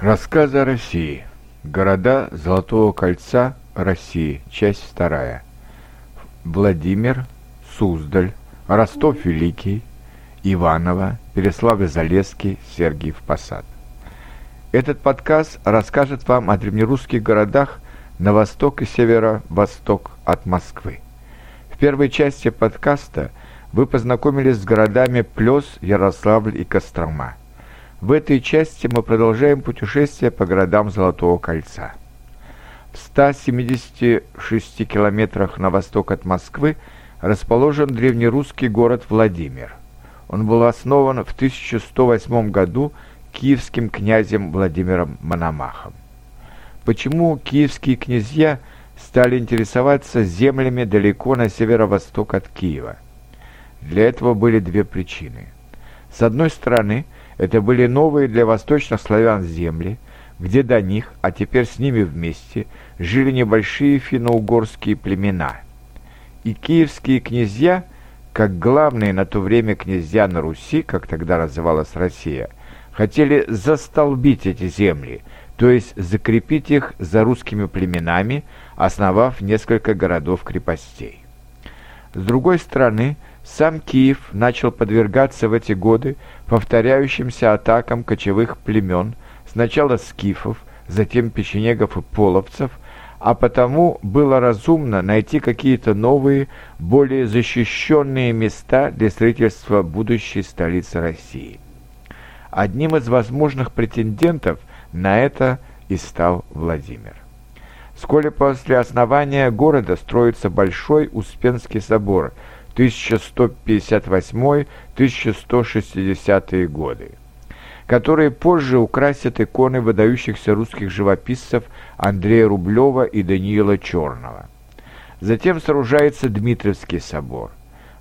Рассказы о России. Города Золотого кольца России. Часть вторая. Владимир, Суздаль, Ростов Великий, Иваново, Переславль-Залесский, Сергиев Посад. Этот подкаст расскажет вам о древнерусских городах на восток и северо-восток от Москвы. В первой части подкаста вы познакомились с городами Плес, Ярославль и Кострома. В этой части мы продолжаем путешествие по городам Золотого кольца. В 176 километрах на восток от Москвы расположен древнерусский город Владимир. Он был основан в 1108 году киевским князем Владимиром Мономахом. Почему киевские князья стали интересоваться землями далеко на северо-восток от Киева? Для этого были две причины. С одной стороны – это были новые для восточных славян земли, где до них, а теперь с ними вместе, жили небольшие финно-угорские племена. И киевские князья, как главные на то время князья на Руси, как тогда называлась Россия, хотели застолбить эти земли, то есть закрепить их за русскими племенами, основав несколько городов-крепостей. С другой стороны, сам Киев начал подвергаться в эти годы повторяющимся атакам кочевых племен, сначала скифов, затем печенегов и половцев, а потому было разумно найти какие-то новые, более защищенные места для строительства будущей столицы России. Одним из возможных претендентов на это и стал Владимир. Вскоре после основания города строится Большой Успенский собор – 1158-1160 годы, которые позже украсят иконы выдающихся русских живописцев Андрея Рублева и Даниила Черного. Затем сооружается Дмитриевский собор.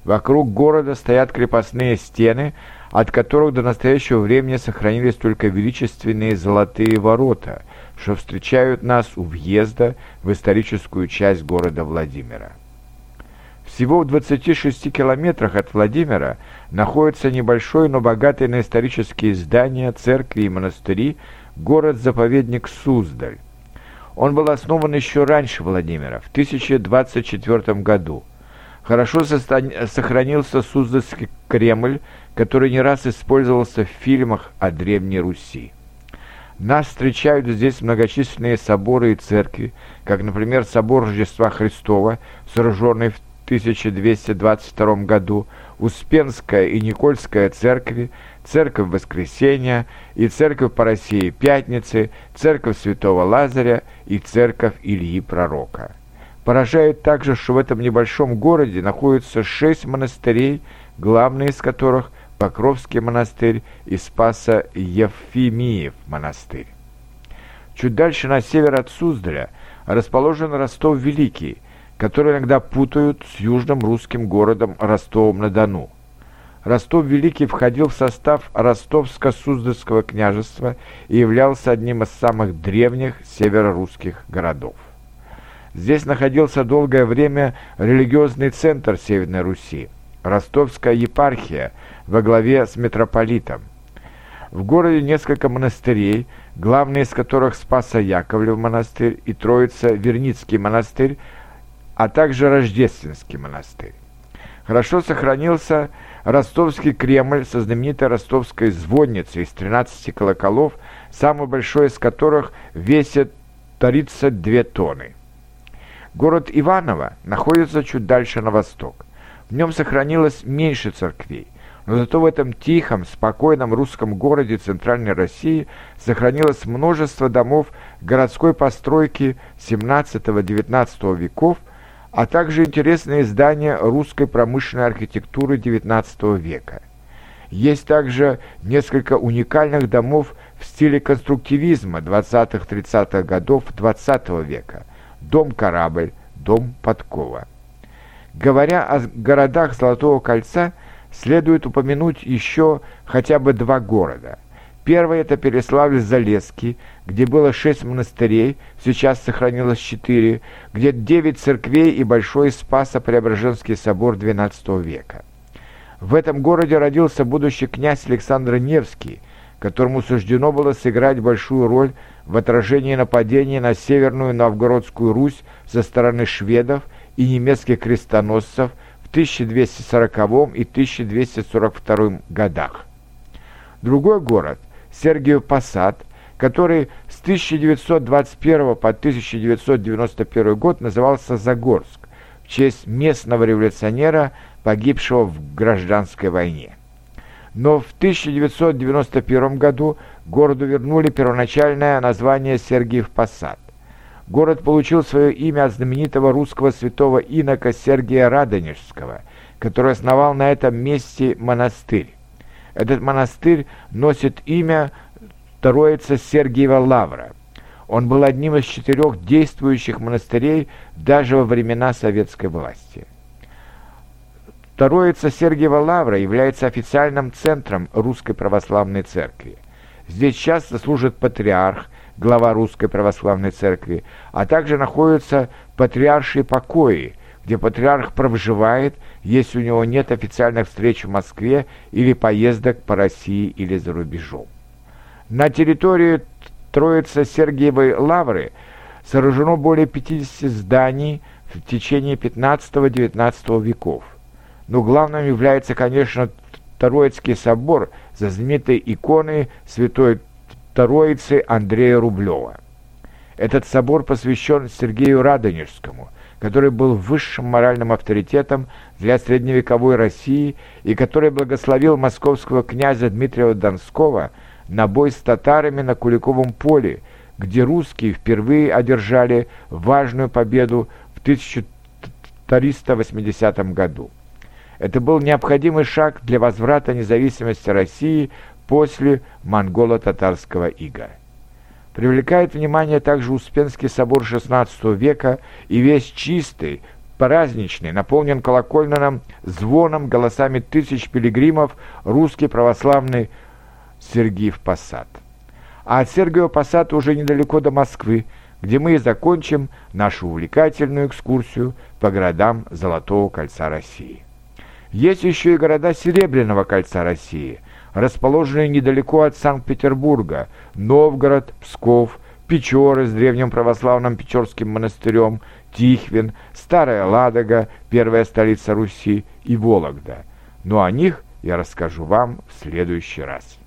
Вокруг города стоят крепостные стены, от которых до настоящего времени сохранились только величественные золотые ворота, что встречают нас у въезда в историческую часть города Владимира. Всего в 26 километрах от Владимира находится небольшой, но богатый на исторические здания, церкви и монастыри город-заповедник Суздаль. Он был основан еще раньше Владимира, в 1024 году. Хорошо сохранился Суздальский Кремль, который не раз использовался в фильмах о Древней Руси. Нас встречают здесь многочисленные соборы и церкви, как, например, собор Рождества Христова, сооруженный в 1222 году Успенская и Никольская церкви, Церковь Воскресения и Церковь по России Пятницы, Церковь Святого Лазаря и Церковь Ильи Пророка. Поражает также, что в этом небольшом городе находятся шесть монастырей, главный из которых Покровский монастырь и Спаса-Евфимиев монастырь. Чуть дальше на север от Суздаля расположен Ростов Великий, который иногда путают с южным русским городом Ростовом-на-Дону. Ростов Великий входил в состав Ростовско-Суздальского княжества и являлся одним из самых древних северорусских городов. Здесь находился долгое время религиозный центр Северной Руси, Ростовская епархия во главе с митрополитом. В городе несколько монастырей, главный из которых Спасо-Яковлев монастырь и Троица-Верницкий монастырь, а также Рождественский монастырь. Хорошо сохранился Ростовский Кремль со знаменитой ростовской звонницей из 13 колоколов, самый большой из которых весит 32 тонны. Город Иваново находится чуть дальше на восток. В нем сохранилось меньше церквей, но зато в этом тихом, спокойном русском городе Центральной России сохранилось множество домов городской постройки 17-19 веков, а также интересные здания русской промышленной архитектуры XIX века. Есть также несколько уникальных домов в стиле конструктивизма 20-30-х годов XX века. Дом-корабль, дом Подкова. Говоря о городах Золотого кольца, следует упомянуть еще хотя бы два города – Первый – это Переславль-Залесский, где было шесть монастырей, сейчас сохранилось четыре, где девять церквей и большой Спасо-Преображенский собор XII века. В этом городе родился будущий князь Александр Невский, которому суждено было сыграть большую роль в отражении нападений на Северную Новгородскую Русь со стороны шведов и немецких крестоносцев в 1240 и 1242 годах. Другой город, Сергиев Посад, который с 1921 по 1991 год назывался Загорск в честь местного революционера, погибшего в гражданской войне. Но в 1991 году городу вернули первоначальное название Сергиев Посад. Город получил свое имя от знаменитого русского святого инока Сергия Радонежского, который основал на этом месте монастырь. Этот монастырь носит имя Троица Сергиева Лавра. Он был одним из четырех действующих монастырей даже во времена советской власти. Троица Сергиева Лавра является официальным центром Русской Православной Церкви. Здесь часто служит патриарх, глава Русской Православной Церкви, а также находятся патриаршие покои, где патриарх проживает, если у него нет официальных встреч в Москве или поездок по России или за рубежом. На территории Троицы Сергиевой Лавры сооружено более 50 зданий в течение 15-19 веков но главным является, конечно, Троицкий собор за знаменитой иконой Святой Троицы Андрея Рублева. Этот собор посвящен Сергею Радонежскому, который был высшим моральным авторитетом для средневековой России и который благословил московского князя Дмитрия Донского на бой с татарами на Куликовом поле, где русские впервые одержали важную победу в 1380 году. Это был необходимый шаг для возврата независимости России после монголо-татарского ига. Привлекает внимание также Успенский собор XVI века и весь чистый, праздничный, наполнен колокольным звоном, голосами тысяч пилигримов русский православный Сергиев Посад. А от Сергиева Посада уже недалеко до Москвы, где мы и закончим нашу увлекательную экскурсию по городам Золотого кольца России. Есть еще и города Серебряного кольца России, расположенные недалеко от Санкт-Петербурга, Новгород, Псков, Печоры с древним православным Печорским монастырем, Тихвин, Старая Ладога, первая столица Руси и Вологда. Но о них я расскажу вам в следующий раз.